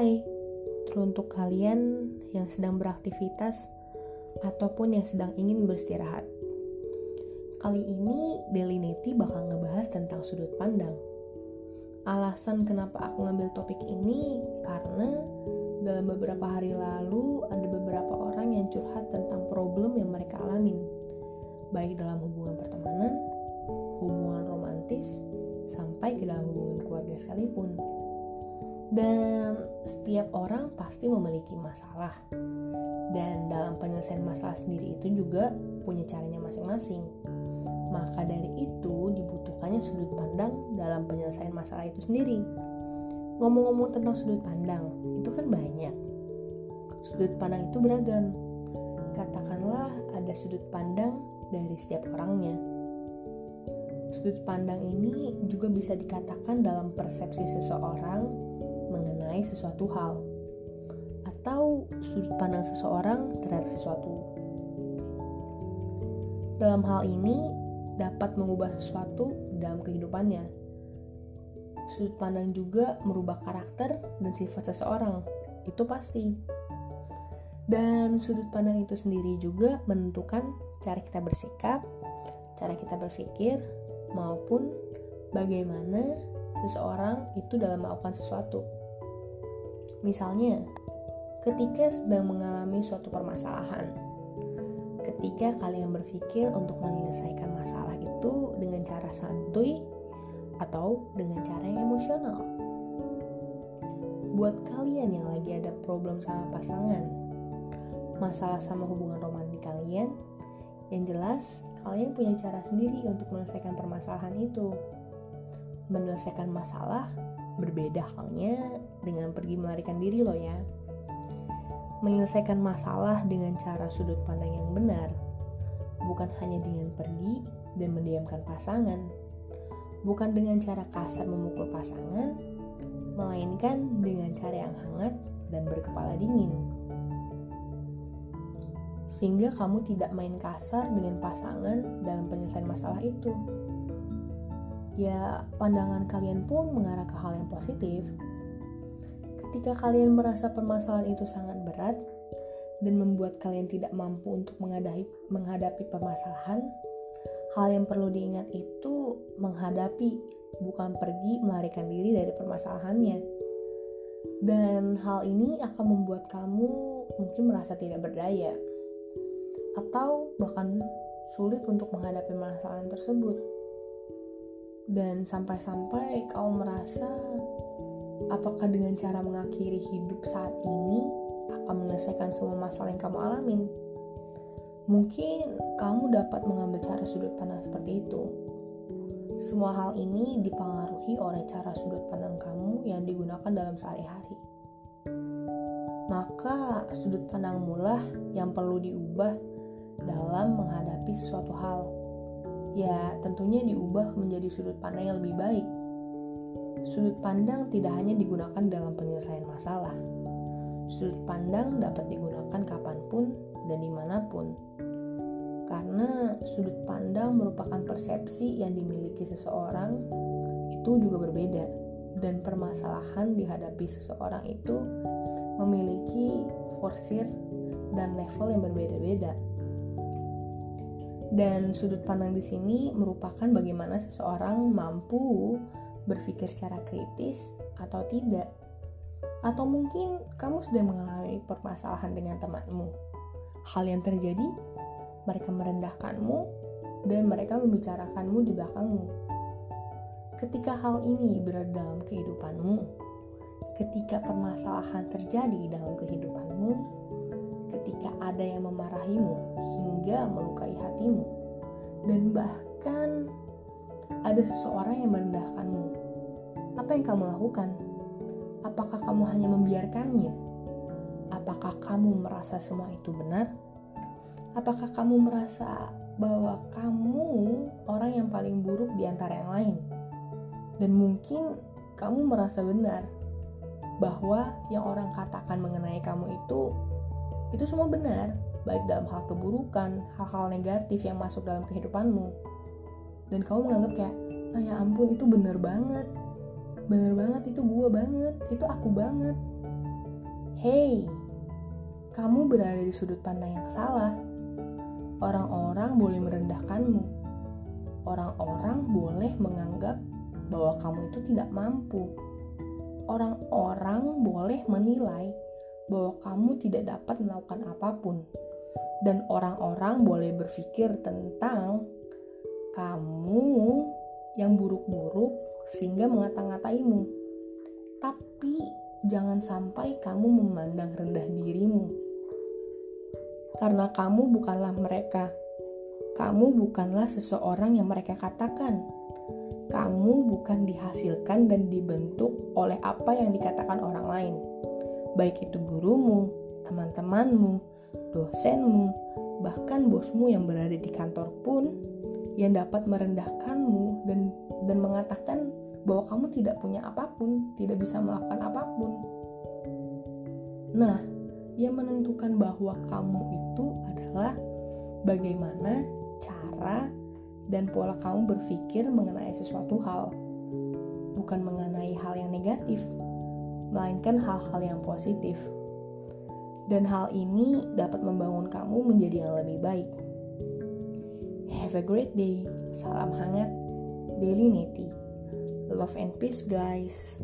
Hai, teruntuk kalian yang sedang beraktivitas ataupun yang sedang ingin beristirahat. Kali ini Delineti bakal ngebahas tentang sudut pandang. Alasan kenapa aku ngambil topik ini karena dalam beberapa hari lalu ada beberapa orang yang curhat tentang problem yang mereka alamin, baik dalam hubungan pertemanan, hubungan romantis, sampai ke dalam hubungan keluarga sekalipun. Dan setiap orang pasti memiliki masalah. Dan dalam penyelesaian masalah sendiri itu juga punya caranya masing-masing. Maka dari itu dibutuhkannya sudut pandang dalam penyelesaian masalah itu sendiri. Ngomong-ngomong tentang sudut pandang, itu kan banyak. Sudut pandang itu beragam. Katakanlah ada sudut pandang dari setiap orangnya. Sudut pandang ini juga bisa dikatakan dalam persepsi seseorang mengenai sesuatu hal atau sudut pandang seseorang terhadap sesuatu. Dalam hal ini dapat mengubah sesuatu dalam kehidupannya. Sudut pandang juga merubah karakter dan sifat seseorang, itu pasti. Dan sudut pandang itu sendiri juga menentukan cara kita bersikap, cara kita berpikir, maupun bagaimana seseorang itu dalam melakukan sesuatu. Misalnya, ketika sedang mengalami suatu permasalahan, ketika kalian berpikir untuk menyelesaikan masalah itu dengan cara santuy atau dengan cara yang emosional. Buat kalian yang lagi ada problem sama pasangan, masalah sama hubungan romantis kalian, yang jelas kalian punya cara sendiri untuk menyelesaikan permasalahan itu. Menyelesaikan masalah Berbeda halnya dengan pergi melarikan diri loh ya. Menyelesaikan masalah dengan cara sudut pandang yang benar, bukan hanya dengan pergi dan mendiamkan pasangan, bukan dengan cara kasar memukul pasangan, melainkan dengan cara yang hangat dan berkepala dingin. Sehingga kamu tidak main kasar dengan pasangan dalam penyelesaian masalah itu ya pandangan kalian pun mengarah ke hal yang positif. Ketika kalian merasa permasalahan itu sangat berat dan membuat kalian tidak mampu untuk menghadapi, menghadapi permasalahan, hal yang perlu diingat itu menghadapi, bukan pergi melarikan diri dari permasalahannya. Dan hal ini akan membuat kamu mungkin merasa tidak berdaya atau bahkan sulit untuk menghadapi permasalahan tersebut dan sampai-sampai kau merasa apakah dengan cara mengakhiri hidup saat ini akan menyelesaikan semua masalah yang kamu alamin. Mungkin kamu dapat mengambil cara sudut pandang seperti itu. Semua hal ini dipengaruhi oleh cara sudut pandang kamu yang digunakan dalam sehari-hari. Maka sudut pandang mulah yang perlu diubah dalam menghadapi sesuatu hal ya tentunya diubah menjadi sudut pandang yang lebih baik. Sudut pandang tidak hanya digunakan dalam penyelesaian masalah. Sudut pandang dapat digunakan kapan pun dan di mana pun. Karena sudut pandang merupakan persepsi yang dimiliki seseorang itu juga berbeda dan permasalahan dihadapi seseorang itu memiliki forsir dan level yang berbeda-beda. Dan sudut pandang di sini merupakan bagaimana seseorang mampu berpikir secara kritis atau tidak. Atau mungkin kamu sedang mengalami permasalahan dengan temanmu. Hal yang terjadi, mereka merendahkanmu dan mereka membicarakanmu di belakangmu. Ketika hal ini berada dalam kehidupanmu, ketika permasalahan terjadi dalam kehidupanmu, ketika ada yang memarahimu hingga melukai hatimu, dan bahkan ada seseorang yang merendahkanmu. Apa yang kamu lakukan? Apakah kamu hanya membiarkannya? Apakah kamu merasa semua itu benar? Apakah kamu merasa bahwa kamu orang yang paling buruk di antara yang lain? Dan mungkin kamu merasa benar bahwa yang orang katakan mengenai kamu itu itu semua benar, baik dalam hal keburukan, hal-hal negatif yang masuk dalam kehidupanmu. Dan kamu menganggap kayak, ah ya ampun itu bener banget, bener banget itu gue banget, itu aku banget. Hey, kamu berada di sudut pandang yang salah. Orang-orang boleh merendahkanmu. Orang-orang boleh menganggap bahwa kamu itu tidak mampu. Orang-orang boleh menilai bahwa kamu tidak dapat melakukan apa pun. Dan orang-orang boleh berpikir tentang kamu yang buruk-buruk sehingga mengata-ngataimu. Tapi jangan sampai kamu memandang rendah dirimu. Karena kamu bukanlah mereka. Kamu bukanlah seseorang yang mereka katakan. Kamu bukan dihasilkan dan dibentuk oleh apa yang dikatakan orang lain. Baik itu gurumu, teman-temanmu, dosenmu, bahkan bosmu yang berada di kantor pun yang dapat merendahkanmu dan dan mengatakan bahwa kamu tidak punya apa pun, tidak bisa melakukan apa pun. Nah, yang menentukan bahwa kamu itu adalah bagaimana cara dan pola kamu berpikir mengenai sesuatu hal, bukan mengenai hal yang negatif, melainkan hal-hal yang positif. Dan hal ini dapat membangun kamu menjadi yang lebih baik. Have a great day. Salam hangat. Daily Neti. Love and peace, guys.